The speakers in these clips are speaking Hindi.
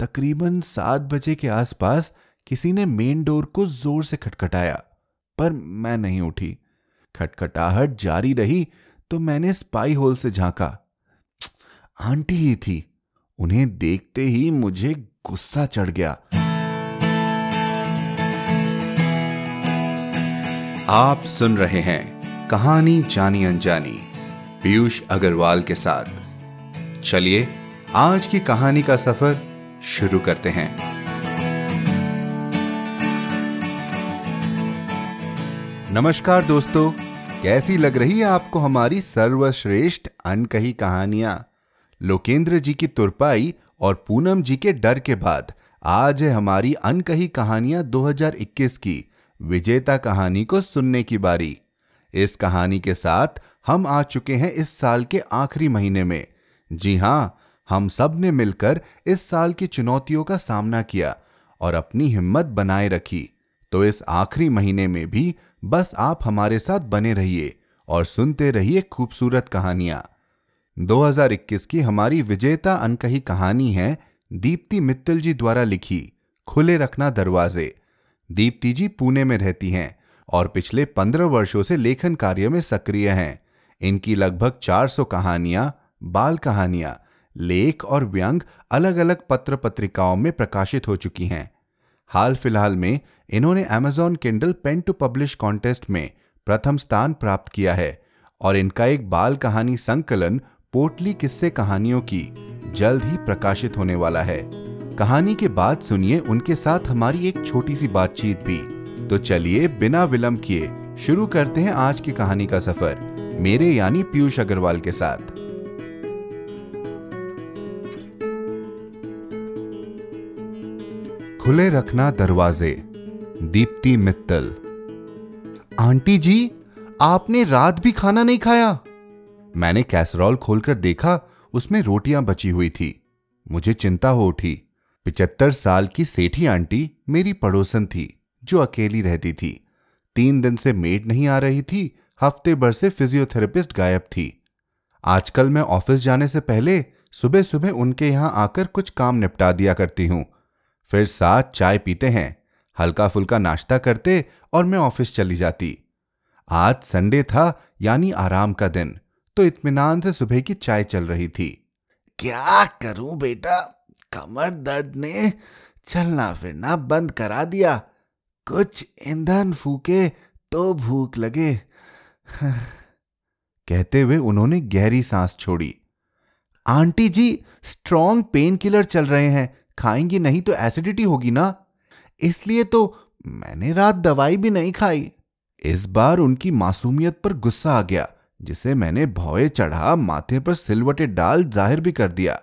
तकरीबन सात बजे के आसपास किसी ने मेन डोर को ज़ोर से खटखटाया, पर मैं नहीं उठी। खटखटाहट जारी रही तो मैंने स्पाई होल से झांका। आंटी ही थी। उन्हें देखते ही मुझे गुस्सा चढ़ गया। आप सुन रहे हैं कहानी जानी अनजानी, पीयूष अग्रवाल के साथ। चलिए, आज की कहानी का सफ़र शुरू करते हैं। नमस्कार दोस्तों, कैसी लग रही है आपको हमारी सर्वश्रेष्ठ अनकही कहानियाँ? लोकेंद्र जी की तुरपाई और पूनम जी के डर के बाद आज है हमारी अनकही कहानियाँ 2021 की, विजेता कहानी को सुनने की बारी। इस कहानी के साथ हम आ चुके हैं इस साल के आखिरी महीने में। जी हाँ हम सबने मिलकर इस साल की चुनौतियों का सामना किया और अपनी हिम्मत बनाए रखी। तो इस आखिरी महीने में भी बस आप हमारे साथ बने रहिए और सुनते रहिए खूबसूरत कहानियाँ। 2021 की हमारी विजेता अनकही कहानी है, दीप्ति मित्तल जी द्वारा लिखी, खुले रखना दरवाजे। दीप्ति जी पुणे में रहती हैं और पिछले पंद्रह वर्षों से लेखन कार्य में सक्रिय हैं। इनकी लगभग 400 कहानियाँ, बाल कहानियाँ लेख और व्यंग अलग अलग पत्र पत्रिकाओं में प्रकाशित हो चुकी हैं। हाल फ़िलहाल में इन्होंने Amazon Kindle pen to publish contest में प्रथम स्थान प्राप्त किया है और इनका एक बाल कहानी संकलन पोटली किस्से कहानियों की जल्द ही प्रकाशित होने वाला है। कहानी के बाद सुनिए उनके साथ हमारी एक छोटी सी बातचीत भी। तो चलिए बिना विलंब किए शुरू करते हैं आज की कहानी का सफ़र। मेरे यानी पीयूष अग्रवाल के साथ। खुले रखना दरवाजे। दीप्ति मित्तल। आंटी जी, आपने रात भी खाना नहीं खाया? मैंने कैसरॉल खोलकर देखा, उसमें रोटियाँ बची हुई थी। मुझे चिंता हो उठी। पिचहत्तर साल की सेठी आंटी मेरी पड़ोसन थी, जो अकेली रहती थी। तीन दिन से मेड नहीं आ रही थी, हफ़्ते भर से फिजियोथेरेपिस्ट गायब थी। आजकल मैं ऑफ़िस जाने से पहले सुबह सुबह उनके यहाँ आकर कुछ काम निपटा दिया करती हूँ। फिर साथ चाय पीते हैं हल्का फुल्का नाश्ता करते और मैं ऑफ़िस चली जाती। आज संडे था, यानी आराम का दिन तो इत्मीनान से सुबह की चाय चल रही थी। क्या करूँ बेटा? कमर दर्द ने चलना फिरना बंद करा दिया। कुछ ईंधन फूके तो भूख लगे। कहते हुए उन्होंने गहरी सांस छोड़ी। Aunty ji strong pain killer चल रहे हैं। खाएँगी, नहीं तो एसिडिटी होगी ना। इसलिए तो मैंने रात दवाई भी नहीं खाई। इस बार उनकी मासूमियत पर गुस्सा आ गया, जिसे मैंने भौए चढ़ा, माथे पर सिलवटे डाल ज़ाहिर भी कर दिया।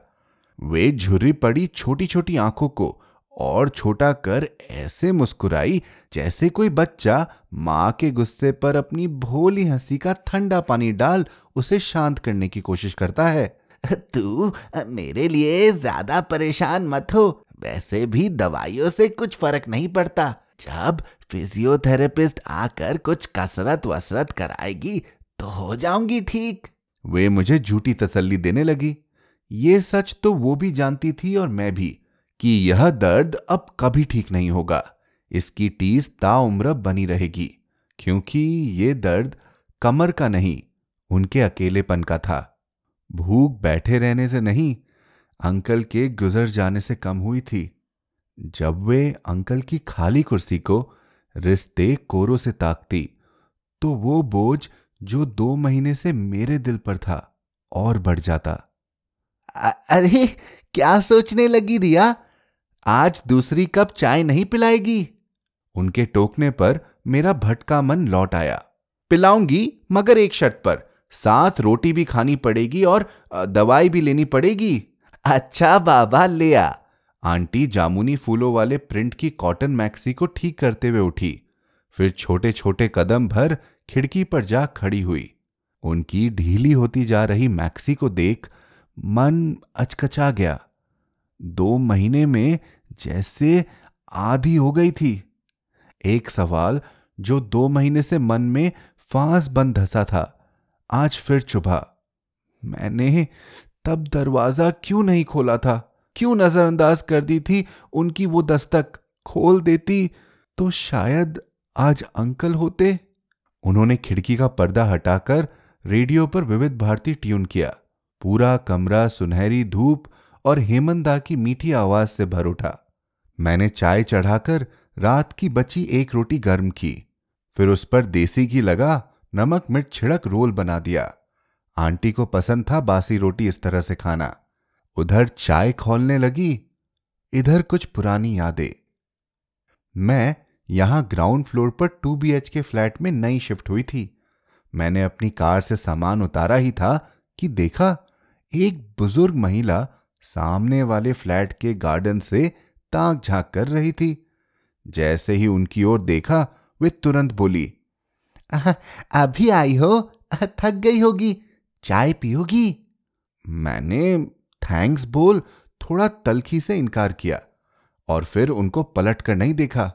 वे झुर्री पड़ी छोटी छोटी आँखों को और छोटा कर ऐसे मुस्कुराई जैसे कोई बच्चा माँ के गुस्से पर अपनी भोली हँसी का ठंडा पानी डाल उसे शांत करने की कोशिश करता है। तू मेरे लिए ज़्यादा परेशान मत हो। वैसे भी दवाइयों से कुछ फ़र्क नहीं पड़ता। जब फिजियोथेरेपिस्ट आकर कुछ कसरत वसरत कराएगी तो हो जाऊँगी ठीक। वे मुझे झूठी तसल्ली देने लगी। ये सच तो वो भी जानती थी और मैं भी कि यह दर्द अब कभी ठीक नहीं होगा। इसकी टीस ताउम्र बनी रहेगी, क्योंकि ये दर्द कमर का नहीं, उनके अकेलेपन का था। भूख बैठे रहने से नहीं अंकल के गुजर जाने से कम हुई थी। जब वे अंकल की खाली कुर्सी को रिश्ते कोरों से ताकती तो वो बोझ जो दो महीने से मेरे दिल पर था और बढ़ जाता। अरे क्या सोचने लगी रिया? आज दूसरी कप चाय नहीं पिलाएगी? उनके टोकने पर मेरा भटका मन लौट आया। पिलाऊँगी मगर एक शर्त पर। साथ रोटी भी खानी पड़ेगी और दवाई भी लेनी पड़ेगी। अच्छा बाबा, ले आ। आंटी जामुनी फूलों वाले प्रिंट की कॉटन मैक्सी को ठीक करते हुए उठी। फिर छोटे छोटे कदम भर खिड़की पर जा खड़ी हुई। उनकी ढीली होती जा रही मैक्सी को देख मन अचकचा गया। दो महीने में जैसे आधी हो गई थी। एक सवाल जो दो महीने से मन में फांस बंद धसा था। आज फिर चुभा। मैंने तब दरवाज़ा क्यों नहीं खोला था? क्यों नजरअंदाज कर दी थी उनकी वो दस्तक? खोल देती तो शायद आज अंकल होते? उन्होंने खिड़की का पर्दा हटाकर रेडियो पर विविध भारती ट्यून किया। पूरा कमरा, सुनहरी धूप और हेमंदा की मीठी आवाज़ से भर उठा। मैंने चाय चढ़ाकर रात की बची एक रोटी गर्म की। फिर उस पर देसी घी लगा नमक मिर्च छिड़क रोल बना दिया। आंटी को पसंद था बासी रोटी इस तरह से खाना। उधर चाय खोलने लगी, इधर कुछ पुरानी यादें। मैं यहाँ ग्राउंड फ्लोर पर टू बी के फ्लैट में नई शिफ्ट हुई थी। मैंने अपनी कार से सामान उतारा ही था कि देखा, एक बुज़ुर्ग महिला सामने वाले फ्लैट के गार्डन से ताक झाँक कर रही थी। जैसे ही उनकी ओर देखा, वे तुरंत बोली अभी आई हो? थक गई होगी। चाय पियोगी? मैंने थैंक्स बोल, थोड़ा तलखी से इनकार किया और फिर उनको पलट कर नहीं देखा।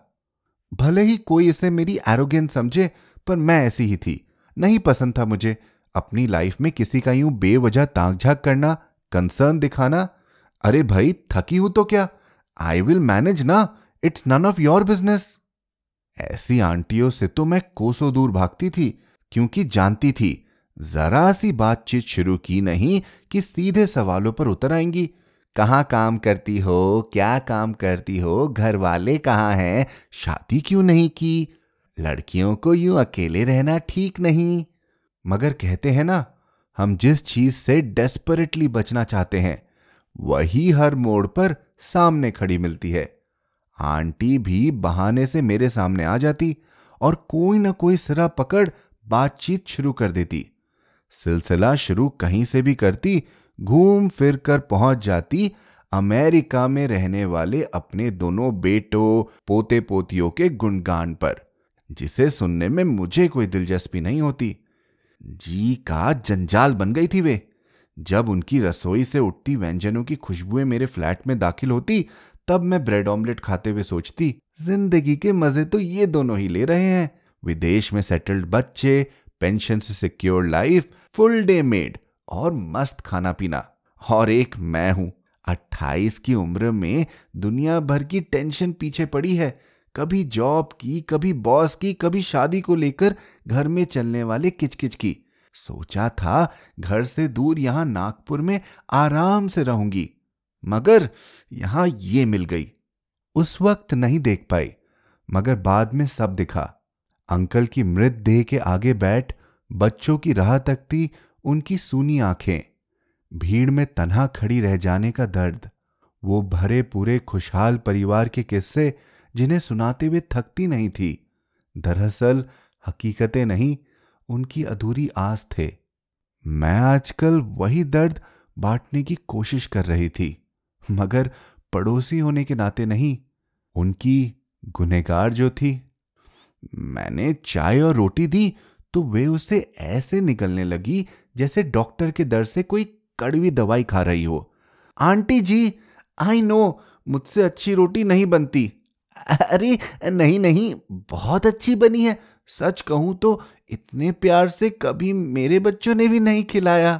भले ही कोई इसे मेरी एरोगेंस समझे, पर मैं ऐसी ही थी। नहीं पसंद था मुझे अपनी लाइफ में किसी का यूँ बेवजह ताक झाक करना कंसर्न दिखाना। अरे भाई, थकी हूँ तो क्या? आई विल मैनेज ना। It's none of your business ऐसी आंटियों से तो मैं कोसों दूर भागती थी, क्योंकि जानती थी, जरा सी बातचीत शुरू की नहीं कि सीधे सवालों पर उतर आएँगी। कहाँ काम करती हो? क्या काम करती हो? घर वाले कहाँ हैं? शादी क्यों नहीं की? लड़कियों को यूँ अकेले रहना ठीक नहीं। मगर कहते हैं ना, हम जिस चीज़ से डेस्परेटली बचना चाहते हैं, वही हर मोड़ पर सामने खड़ी मिलती है। आंटी भी बहाने से मेरे सामने आ जाती और कोई ना कोई सिरा पकड़ बातचीत शुरू कर देती। सिलसिला शुरू कहीं से भी करती, घूम फिर कर पहुँच जाती, अमेरिका में रहने वाले अपने दोनों बेटों पोते पोतियों के गुणगान पर, जिसे सुनने में मुझे कोई दिलचस्पी नहीं होती। जी का जंजाल बन गई थी वे। जब उनकी रसोई से उठती व्यंजनों की खुशबुएँ मेरे फ्लैट में दाखिल होती तब मैं ब्रेड ऑमलेट खाते हुए सोचती, ज़िंदगी के मज़े तो ये दोनों ही ले रहे हैं। विदेश में सेटल्ड बच्चे, पेंशन से secure life, full day maid और मस्त खाना पीना और एक मैं हूँ। अट्ठाईस की उम्र में दुनिया भर की टेंशन पीछे पड़ी है। कभी जॉब की, कभी बॉस की, कभी शादी को लेकर घर में चलने वाले किचकिच की। सोचा था घर से दूर यहाँ नागपुर में आराम से रहूँगी। मगर यहाँ ये मिल गई। उस वक्त नहीं देख पाई, मगर बाद में सब दिखा। अंकल की मृत देह के आगे बैठ बच्चों की राह तकती उनकी सूनी आँखें। भीड़ में तनहा खड़ी रह जाने का दर्द, वो भरे पूरे खुशहाल परिवार के किस्से जिन्हें सुनाते हुए थकती नहीं थी। दरअसल हकीकतें नहीं, उनकी अधूरी आस थे। मैं आजकल वही दर्द बांटने की कोशिश कर रही थी। मगर पड़ोसी होने के नाते नहीं, उनकी गुनेगार जो थी। मैंने चाय और रोटी दी तो वे उसे ऐसे निकलने लगी जैसे डॉक्टर के दर से कोई कड़वी दवाई खा रही हो। आंटी जी, आई नो, मुझसे अच्छी रोटी नहीं बनती। अरे, नहीं नहीं, बहुत अच्छी बनी है। सच कहूँ तो इतने प्यार से कभी मेरे बच्चों ने भी नहीं खिलाया।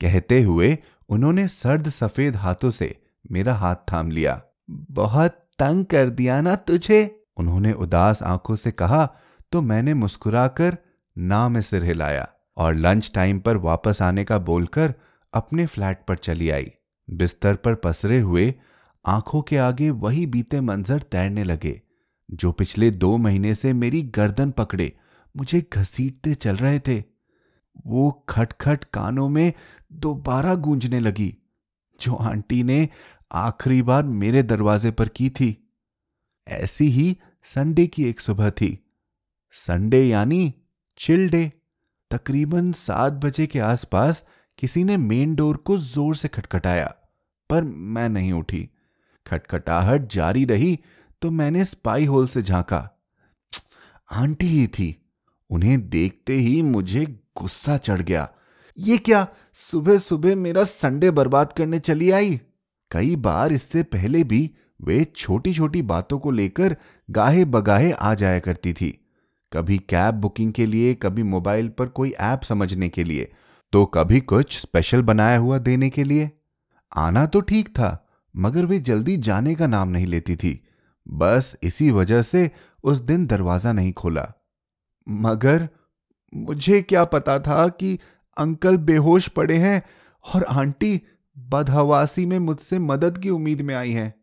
कहते हुए उन्होंने सर्द सफ़ेद हाथों से मेरा हाथ थाम लिया। बहुत तंग कर दिया ना तुझे? उन्होंने उदास आँखों से कहा तो मैंने मुस्कुराकर ना में सिर हिलाया और लंच टाइम पर वापस आने का बोलकर अपने फ्लैट पर चली आई। बिस्तर पर पसरे हुए आँखों के आगे वही बीते मंजर तैरने लगे, जो पिछले दो महीने से मेरी गर्दन पकड़े, मुझे घसीटते चल रहे थे। वो खटखट कानों में दोबारा गूंजने लगी, जो आंटी ने आखिरी बार मेरे दरवाजे पर की थी। ऐसी ही संडे की एक सुबह थी। संडे यानी चिल डे। तकरीबन सात बजे के आसपास किसी ने मेन डोर को ज़ोर से खटखटाया, पर मैं नहीं उठी। खटखटाहट जारी रही तो मैंने स्पाई होल से झांका। आंटी ही थी। उन्हें देखते ही मुझे गुस्सा चढ़ गया। ये क्या सुबह सुबह मेरा संडे बर्बाद करने चली आई? कई बार इससे पहले भी वे छोटी छोटी बातों को लेकर गाहे बगाहे आ जाया करती थी। कभी कैब बुकिंग के लिए, कभी मोबाइल पर कोई ऐप समझने के लिए तो कभी कुछ स्पेशल बनाया हुआ देने के लिए। आना तो ठीक था, मगर वे जल्दी जाने का नाम नहीं लेती थी। बस इसी वजह से उस दिन दरवाज़ा नहीं खोला। मगर मुझे क्या पता था कि अंकल बेहोश पड़े हैं और आंटी बदहवासी में मुझसे मदद की उम्मीद में आई हैं।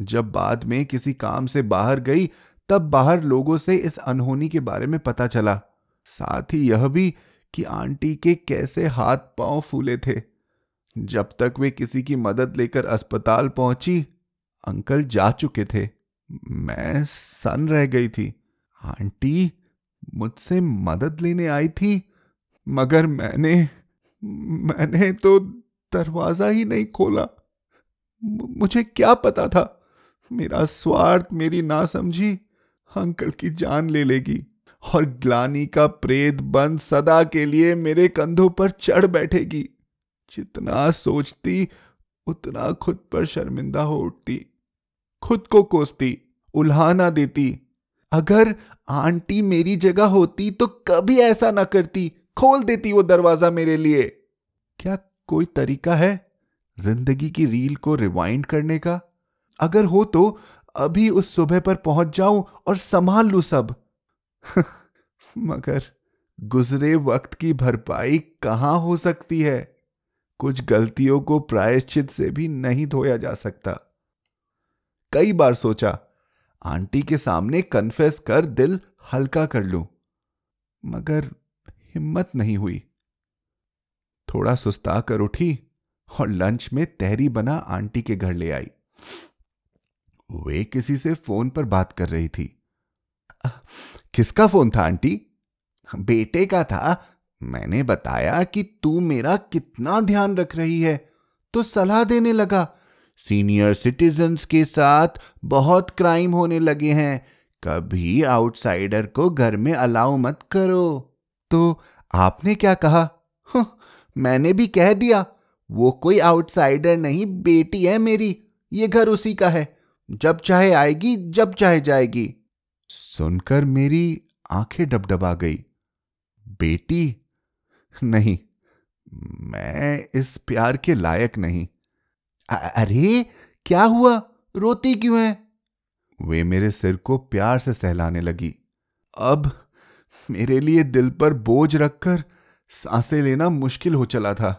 जब बाद में किसी काम से बाहर गई, तब बाहर लोगों से इस अनहोनी के बारे में पता चला। साथ ही यह भी कि आंटी के कैसे हाथ पाँव फूले थे। जब तक वे किसी की मदद लेकर अस्पताल पहुँची, अंकल जा चुके थे। मैं सन रह गई थी। आंटी मुझसे मदद लेने आई थी, मगर मैंने मैंने तो दरवाज़ा ही नहीं खोला। मुझे क्या पता था? मेरा स्वार्थ मेरी नासमझी अंकल की जान ले लेगी और ग्लानी का प्रेत बंद सदा के लिए मेरे कंधों पर चढ़ बैठेगी। जितना सोचती, उतना खुद पर शर्मिंदा हो उठती। खुद को कोसती, उल्हाना देती। अगर आंटी मेरी जगह होती तो कभी ऐसा ना करती। खोल देती वो दरवाज़ा मेरे लिए। क्या कोई तरीका है ज़िंदगी की रील को रिवाइंड करने का? अगर हो तो अभी उस सुबह पर पहुँच जाऊँ और संभाल लू सब। मगर गुजरे वक्त की भरपाई कहाँ हो सकती है? कुछ गलतियों को प्रायश्चित से भी नहीं धोया जा सकता। कई बार सोचा, आंटी के सामने कन्फेस कर दिल हल्का कर लूँ, मगर हिम्मत नहीं हुई। थोड़ा सुस्ता कर उठी और लंच में तहरी बना आंटी के घर ले आई। वे किसी से फ़ोन पर बात कर रही थी। किसका फ़ोन था आंटी? बेटे का था। मैंने बताया कि तू मेरा कितना ध्यान रख रही है तो सलाह देने लगा। सीनियर सिटीजन्स के साथ बहुत क्राइम होने लगे हैं। कभी आउटसाइडर को घर में अलाउ मत करो। तो आपने क्या कहा? मैंने भी कह दिया, वो कोई आउटसाइडर नहीं, बेटी है मेरी, ये घर उसी का है। जब चाहे आएगी, जब चाहे जाएगी। सुनकर मेरी आँखें डबडबा गई। बेटी? नहीं, मैं इस प्यार के लायक नहीं। अरे, क्या हुआ? रोती क्यों है? वे मेरे सिर को प्यार से सहलाने लगी। अब मेरे लिए दिल पर बोझ रखकर साँसें लेना मुश्किल हो चला था।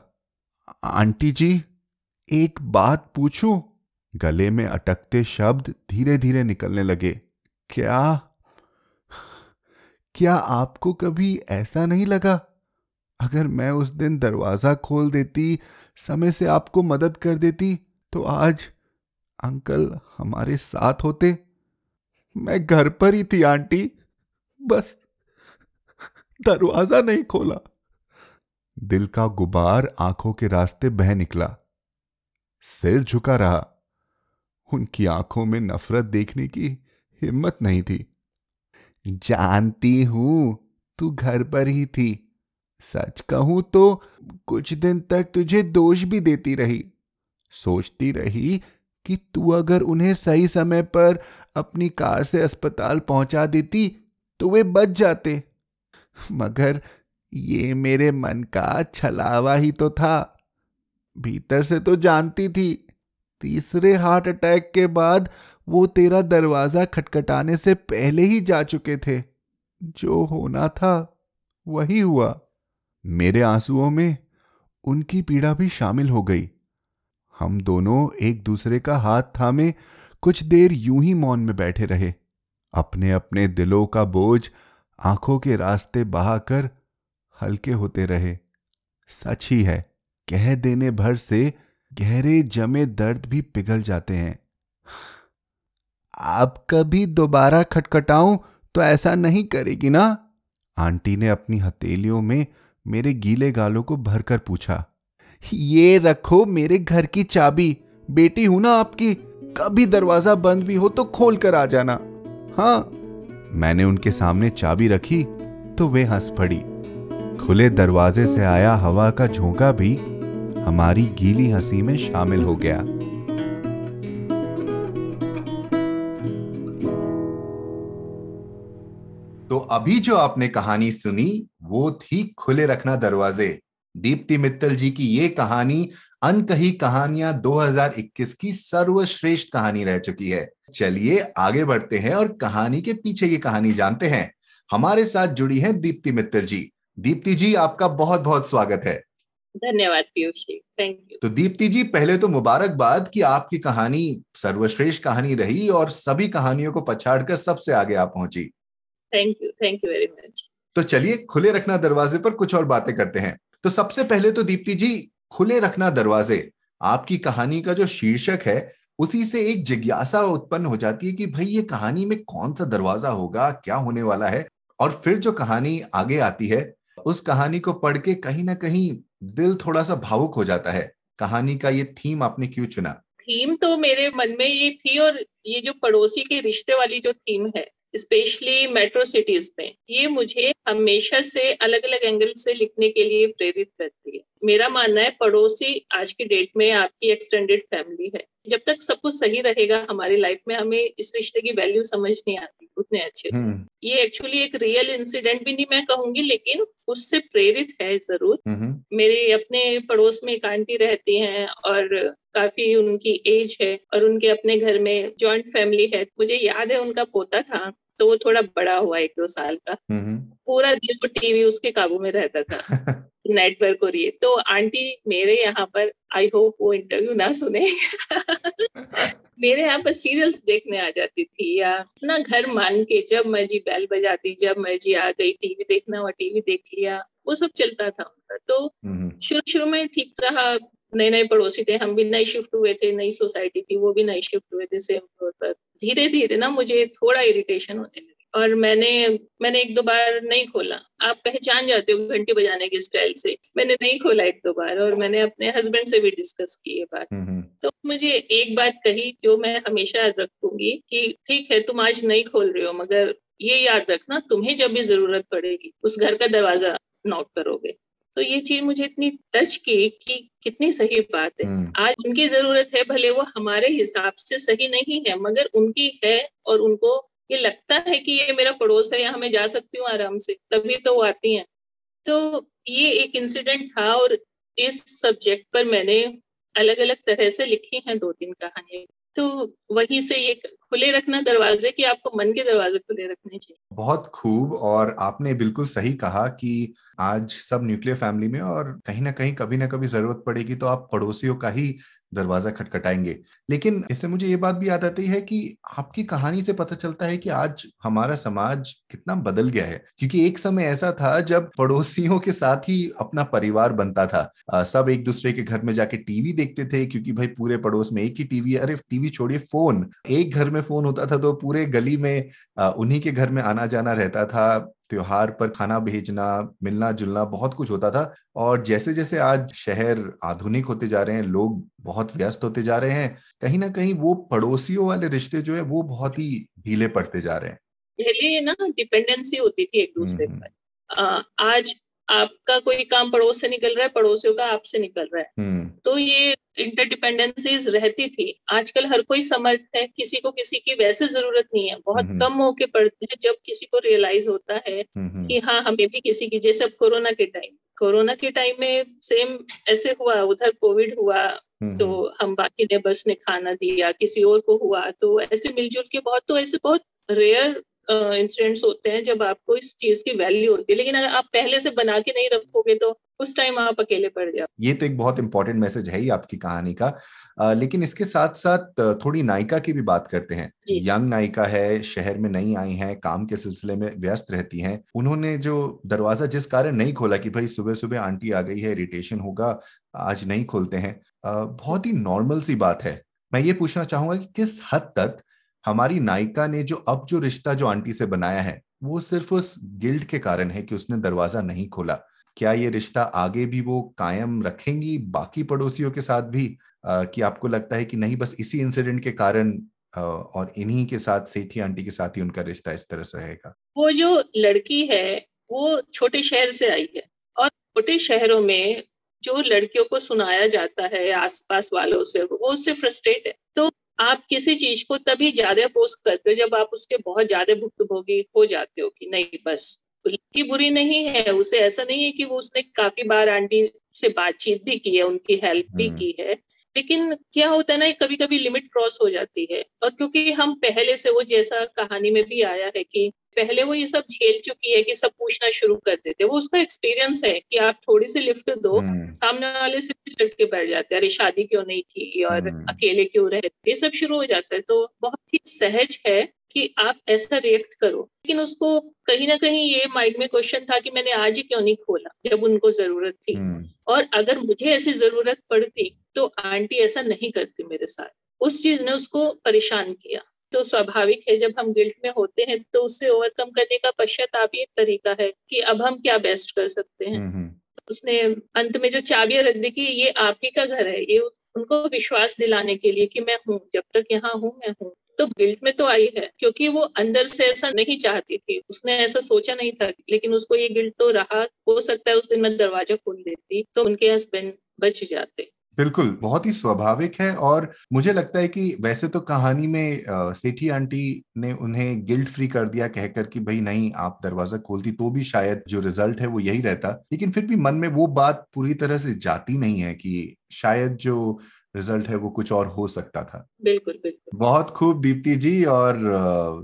आंटी जी, एक बात पूछूँ? गले में अटकते शब्द धीरे धीरे निकलने लगे। क्या? क्या आपको कभी ऐसा नहीं लगा? अगर मैं उस दिन दरवाज़ा खोल देती, समय से आपको मदद कर देती तो आज अंकल हमारे साथ होते। मैं घर पर ही थी, आंटी। बस, दरवाज़ा नहीं खोला। दिल का गुबार आँखों के रास्ते बह निकला। सिर झुका रहा। उनकी आँखों में नफरत देखने की हिम्मत नहीं थी। जानती हूँ, तू घर पर ही थी। सच कहूँ तो कुछ दिन तक तुझे दोष भी देती रही। सोचती रही कि तू अगर उन्हें सही समय पर अपनी कार से अस्पताल पहुँचा देती तो वे बच जाते। मगर ये मेरे मन का छलावा ही तो था। भीतर से तो जानती थी। तीसरे हार्ट अटैक के बाद वो तेरा दरवाज़ा खटखटाने से पहले ही जा चुके थे। जो होना था, वही हुआ। मेरे आंसुओं में उनकी पीड़ा भी शामिल हो गई। हम दोनों एक दूसरे का हाथ थामे कुछ देर यूँ ही मौन में बैठे रहे। अपने अपने दिलों का बोझ आँखों के रास्ते बहाकर हल्के होते रहे। सच ही है, कह देने भर से गहरे जमे दर्द भी पिघल जाते हैं। आप कभी दोबारा खटखटाऊं तो ऐसा नहीं करेगी ना? आंटी ने अपनी हथेलियों में मेरे गीले गालों को भरकर पूछा। ये रखो मेरे घर की चाबी, बेटी हूँ ना आपकी। कभी दरवाज़ा बंद भी हो तो खोल कर आ जाना। हाँ मैंने उनके सामने चाबी रखी तो वे हंस पड़ी। खुले दरवाजे से आया हवा का झोंका भी हमारी गीली हँसी में शामिल हो गया। तो अभी जो आपने कहानी सुनी, वो थी खुले रखना दरवाजे। दीप्ति मित्तल जी की ये कहानी अनकही कहानियाँ 2021 की सर्वश्रेष्ठ कहानी रह चुकी है। चलिए आगे बढ़ते हैं और कहानी के पीछे की कहानी जानते हैं। हमारे साथ जुड़ी हैं दीप्ति मित्तल जी। दीप्ति जी आपका बहुत बहुत स्वागत है। धन्यवाद पीयूष जी। थैंक यू तो दीप्ति जी पहले तो मुबारकबाद कि आपकी कहानी सर्वश्रेष्ठ कहानी रही और सभी कहानियों को पछाड़कर सबसे आगे आप पहुँची। Thank you thank you very much तो चलिए खुले रखना दरवाजे पर कुछ और बातें करते हैं। तो सबसे पहले तो दीप्ति जी खुले रखना दरवाजे। आपकी कहानी का जो शीर्षक है उसी से एक जिज्ञासा उत्पन्न हो जाती है कि भाई ये कहानी में कौन सा दरवाज़ा होगा क्या होने वाला है? और फिर जो कहानी आगे आती है उस कहानी को पढ़ के कहीं ना कहीं दिल थोड़ा सा भावुक हो जाता है। कहानी का ये थीम आपने क्यों चुना? थीम तो मेरे मन में ये थी और ये जो पड़ोसी के रिश्ते वाली जो थीम है स्पेशली मेट्रो सिटीज़ में, ये मुझे हमेशा से अलग अलग एंगल से लिखने के लिए प्रेरित करती है। मेरा मानना है पड़ोसी आज की डेट में आपकी एक्सटेंडेड फैमिली है। जब तक सब कुछ सही रहेगा हमारी लाइफ में हमें इस रिश्ते की वैल्यू समझ नहीं आती उतने अच्छे से। हम्म, ये एक्चुअली एक रियल इंसिडेंट भी नहीं मैं कहूँगी लेकिन उससे प्रेरित है ज़रूर। हम्म, मेरे अपने पड़ोस में एक आंटी रहती हैं और काफ़ी उनकी एज है और उनके अपने घर में जॉइंट फैमिली है। मुझे याद है उनका पोता था। तो वो थोड़ा बड़ा हुआ एक दो साल का। हम्म, पूरा दिन वो टीवी उसके काबू में रहता था। हम्म। नेटवर्क और ये। तो आंटी मेरे यहाँ पर आई होप वो इंटरव्यू ना सुने। मेरे यहाँ पर सीरियल्स देखने आ जाती थी या अपना घर मान के जब मर्ज़ी बैल बजाती जब मर्ज़ी आ गई टीवी देखना हुआ टीवी देख लिया वो सब चलता था उनका तो हम्म, शुरू शुरू में ठीक रहा। नए नए पड़ोसी थे हम भी नई शिफ्ट हुए थे नई सोसाइटी थी वो भी नई शिफ्ट हुए थे सेम फ्लोर पर। धीरे धीरे ना मुझे थोड़ा इरिटेशन होने लगी। और मैंने मैंने एक दो बार नहीं खोला। आप पहचान जाते हो घंटी बजाने के स्टाइल से। मैंने नहीं खोला एक दो बार और मैंने अपने हस्बैंड से भी डिस्कस की ये बात। हम्म, तो मुझे एक बात कही जो मैं हमेशा याद रखूँगी कि ठीक है तुम आज नहीं खोल रहे हो मगर ये याद रखना तुम्हें जब भी ज़रूरत पड़ेगी उस घर का दरवाज़ा नॉक करोगे। तो ये चीज़ मुझे इतनी टच की कि कितनी सही बात है। हम्म, आज उनकी ज़रूरत है भले वो हमारे हिसाब से सही नहीं है मगर उनकी है और उनको ये लगता है कि ये मेरा पड़ोस है यहाँ मैं जा सकती हूँ आराम से तभी तो वो आती हैं। तो ये एक इंसिडेंट था और इस सब्जेक्ट पर मैंने अलग अलग तरह से लिखी हैं दो तीन कहानियाँ। तो वहीं से ये खुले रखना दरवाजे कि आपको मन के दरवाजे खुले रखने चाहिए। बहुत खूब और आपने बिल्कुल सही कहा कि आज सब न्यूक्लियर फैमिली में और कहीं ना कहीं कभी ना कभी ज़रूरत पड़ेगी तो आप पड़ोसियों का ही दरवाज़ा खटखटाएँगे। लेकिन इससे मुझे ये बात भी याद आती है कि आपकी कहानी से पता चलता है कि आज हमारा समाज कितना बदल गया है। क्योंकि एक समय ऐसा था जब पड़ोसियों के साथ ही अपना परिवार बनता था। आ, सब एक दूसरे के घर में जाके टीवी देखते थे क्योंकि भाई पूरे पड़ोस में एक ही टीवी अरे टीवी छोड़िए फ़ोन। एक घर में फ़ोन होता था तो पूरे गली में उन्हीं के घर में आना जाना रहता था। त्योहार पर खाना भेजना मिलना जुलना बहुत कुछ होता था और जैसे जैसे आज शहर आधुनिक होते जा रहे हैं लोग बहुत व्यस्त होते जा रहे हैं कहीं ना कहीं वो पड़ोसियों वाले रिश्ते जो है वो बहुत ही ढीले पड़ते जा रहे हैं। पहले ना डिपेंडेंसी होती थी एक दूसरे हम्म, पर। आज आपका कोई काम पड़ोस से निकल रहा है पड़ोसियों का आपसे निकल रहा है। हम्म। तो ये इंटरडिपेंडेंसीज रहती थी। आजकल हर कोई समर्थ है किसी को किसी की वैसे ज़रूरत नहीं है। बहुत हम्म। कम मौके पड़ते हैं जब किसी को रियलाइज़ होता है हम्म, कि हाँ हमें भी किसी की जैसे अब कोरोना के टाइम कोरोना के टाइम में सेम ऐसे हुआ उधर कोविड हुआ तो हम बाकी ने बस ने खाना दिया किसी और को हुआ तो ऐसे मिलजुल के बहुत तो ऐसे बहुत रेयर इंसिडेंट्स होते हैं जब आपको इस चीज़ की वैल्यू होती है। लेकिन अगर आप पहले से बना के नहीं रखोगे तो उस टाइम आप अकेले पड़ जाओ ये तो एक बहुत इंपॉर्टेंट मैसेज है ही आपकी कहानी का। अ, लेकिन इसके साथ साथ थोड़ी नायिका की भी बात करते हैं। यंग नायिका है शहर में नहीं आई हैं काम के सिलसिले में व्यस्त रहती हैं। उन्होंने जो दरवाज़ा जिस कारण नहीं खोला कि भाई सुबह सुबह आंटी आ गई है इरिटेशन होगा आज नहीं खोलते हैं। बहुत ही नॉर्मल सी बात है। मैं ये पूछना चाहूँगा कि किस हद तक हमारी नायिका ने जो अब जो रिश्ता जो आंटी से बनाया है वो सिर्फ़ उस गिल्ड के कारण है कि उसने दरवाज़ा नहीं खोला। क्या ये रिश्ता आगे भी वो कायम रखेंगी बाकी पड़ोसियों के साथ भी? अ, कि आपको लगता है कि नहीं बस इसी इंसिडेंट के कारण अ, और इन्हीं के साथ सेठी आंटी के साथ ही उनका रिश्ता इस तरह से रहेगा? वो जो लड़की है वो छोटे शहर से आई है और छोटे शहरों में जो लड़कियों को सुनाया जाता है आसपास वालों से वो उससे फ्रस्ट्रेट है। तो आप किसी चीज़ को तभी ज़्यादा पोस्ट करते हो जब आप उसके बहुत ज़्यादा भुक्तभोगी हो जाते हो कि नहीं बस। की बुरी नहीं है उसे ऐसा नहीं है कि वो उसने काफ़ी बार आंटी से बातचीत भी की है उनकी हेल्प भी हम्म। की है। लेकिन क्या होता है ना कभी कभी लिमिट क्रॉस हो जाती है। और क्योंकि हम पहले से वो जैसा कहानी में भी आया है कि पहले वो ये सब झेल चुकी है कि सब पूछना शुरू कर देते वो उसका एक्सपीरियंस है कि आप थोड़ी सी लिफ्ट दो हम्म, सामने वाले से चढ़ के बैठ जाते हैं। अरे शादी क्यों नहीं की और हम्म। अकेले क्यों रहे? ये सब शुरू हो जाता है। तो बहुत ही सहज है कि आप ऐसा रिएक्ट करो। लेकिन उसको कहीं ना कहीं ये माइंड में क्वेश्चन था कि मैंने आज ही क्यों नहीं खोला जब उनको ज़रूरत थी। हम्म, और अगर मुझे ऐसी ज़रूरत पड़ती तो आंटी ऐसा नहीं करती मेरे साथ। उस चीज़ ने उसको परेशान किया। तो स्वाभाविक है जब हम गिल्ट में होते हैं तो उसे ओवरकम करने का पश्चाताप ही एक तरीका है कि अब हम क्या बेस्ट कर सकते हैं। हम्म, हम्म, उसने अंत में जो चाबियाँ रख दी कि ये आप ही का घर है ये उनको विश्वास दिलाने के लिए कि मैं हूँ जब तक यहाँ हूँ मैं हूँ। तो गिल्ट में तो आई है क्योंकि वो अंदर से ऐसा नहीं चाहती थी। उसने ऐसा सोचा नहीं था लेकिन उसको ये गिल्ट तो रहा हो सकता है उस दिन मैं दरवाज़ा खोल देती तो उनके हस्बैंड बच जाते। बिल्कुल बहुत ही स्वाभाविक है और मुझे लगता है कि वैसे तो कहानी में सेठी आंटी ने उन्हें गिल्ट फ्री कर दिया कहकर कि भाई नहीं आप दरवाज़ा खोलती तो भी शायद जो रिज़ल्ट है वो यही रहता। लेकिन फिर भी मन में वो बात पूरी तरह से जाती नहीं है कि शायद जो रिज़ल्ट है वो कुछ और हो सकता था। बिल्कुल बिल्कुल। बहुत खूब दीप्ति जी और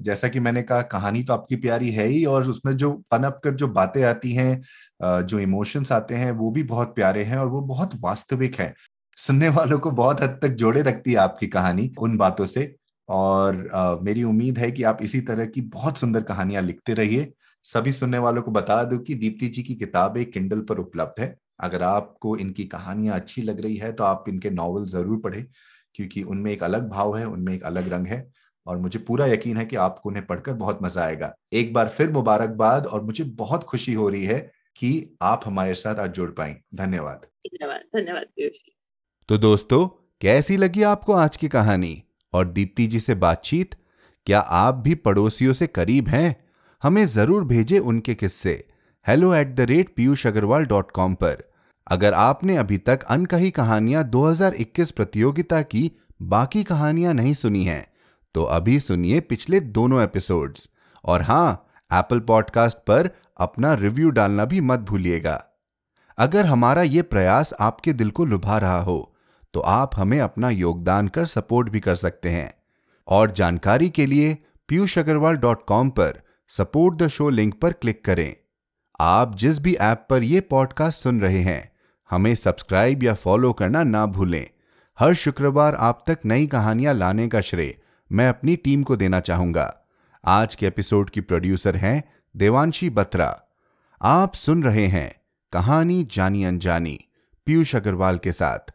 जैसा कि मैंने कहा कहानी तो आपकी प्यारी है ही और उसमें जो पनप कर जो बातें आती हैं जो इमोशंस आते हैं वो भी बहुत प्यारे हैं और वो बहुत वास्तविक है। सुनने वालों को बहुत हद तक जोड़े रखती है आपकी कहानी उन बातों से। और अ, मेरी उम्मीद है कि आप इसी तरह की बहुत सुंदर कहानियाँ लिखते रहिए। सभी सुनने वालों को बता दूँ कि दीप्ति जी की किताब किंडल पर उपलब्ध है। अगर आपको इनकी कहानियाँ अच्छी लग रही है तो आप इनके नॉवल ज़रूर पढ़ें क्योंकि उनमें एक अलग भाव है उनमें एक अलग रंग है। और मुझे पूरा यकीन है कि आपको उन्हें पढ़कर बहुत मज़ा आएगा। एक बार फिर मुबारकबाद और मुझे बहुत खुशी हो रही है कि आप हमारे साथ आज जुड़ पाए धन्यवाद। धन्यवाद धन्यवाद तो दोस्तों, कैसी लगी आपको आज की कहानी? और दीप्ति जी से बातचीत? क्या आप भी पड़ोसियों से करीब हैं? हमें ज़रूर भेजें उनके किस्से। Hello at the rate Piyush Agarwal dot com पर। अगर आपने अभी तक अनकही कहानियाँ 2021 प्रतियोगिता की बाकी कहानियाँ नहीं सुनी हैं तो अभी सुनिए पिछले दोनों एपिसोड्स और हाँ एप्पल पॉडकास्ट पर अपना रिव्यू डालना भी मत भूलिएगा। अगर हमारा ये प्रयास आपके दिल को लुभा रहा हो तो आप हमें अपना योगदान कर सपोर्ट भी कर सकते हैं। और जानकारी के लिए पीयूष अग्रवाल डॉट कॉम पर सपोर्ट द शो लिंक पर क्लिक करें। आप जिस भी ऐप पर यह पॉडकास्ट सुन रहे हैं, हमें सब्सक्राइब या फॉलो करना ना भूलें। हर शुक्रवार आप तक नई कहानियाँ लाने का श्रेय मैं अपनी टीम को देना चाहूँगा। आज के एपिसोड की प्रोड्यूसर हैं देवांशी बत्रा। आप सुन रहे हैं कहानी जानी अनजानी पीयूष अग्रवाल के साथ।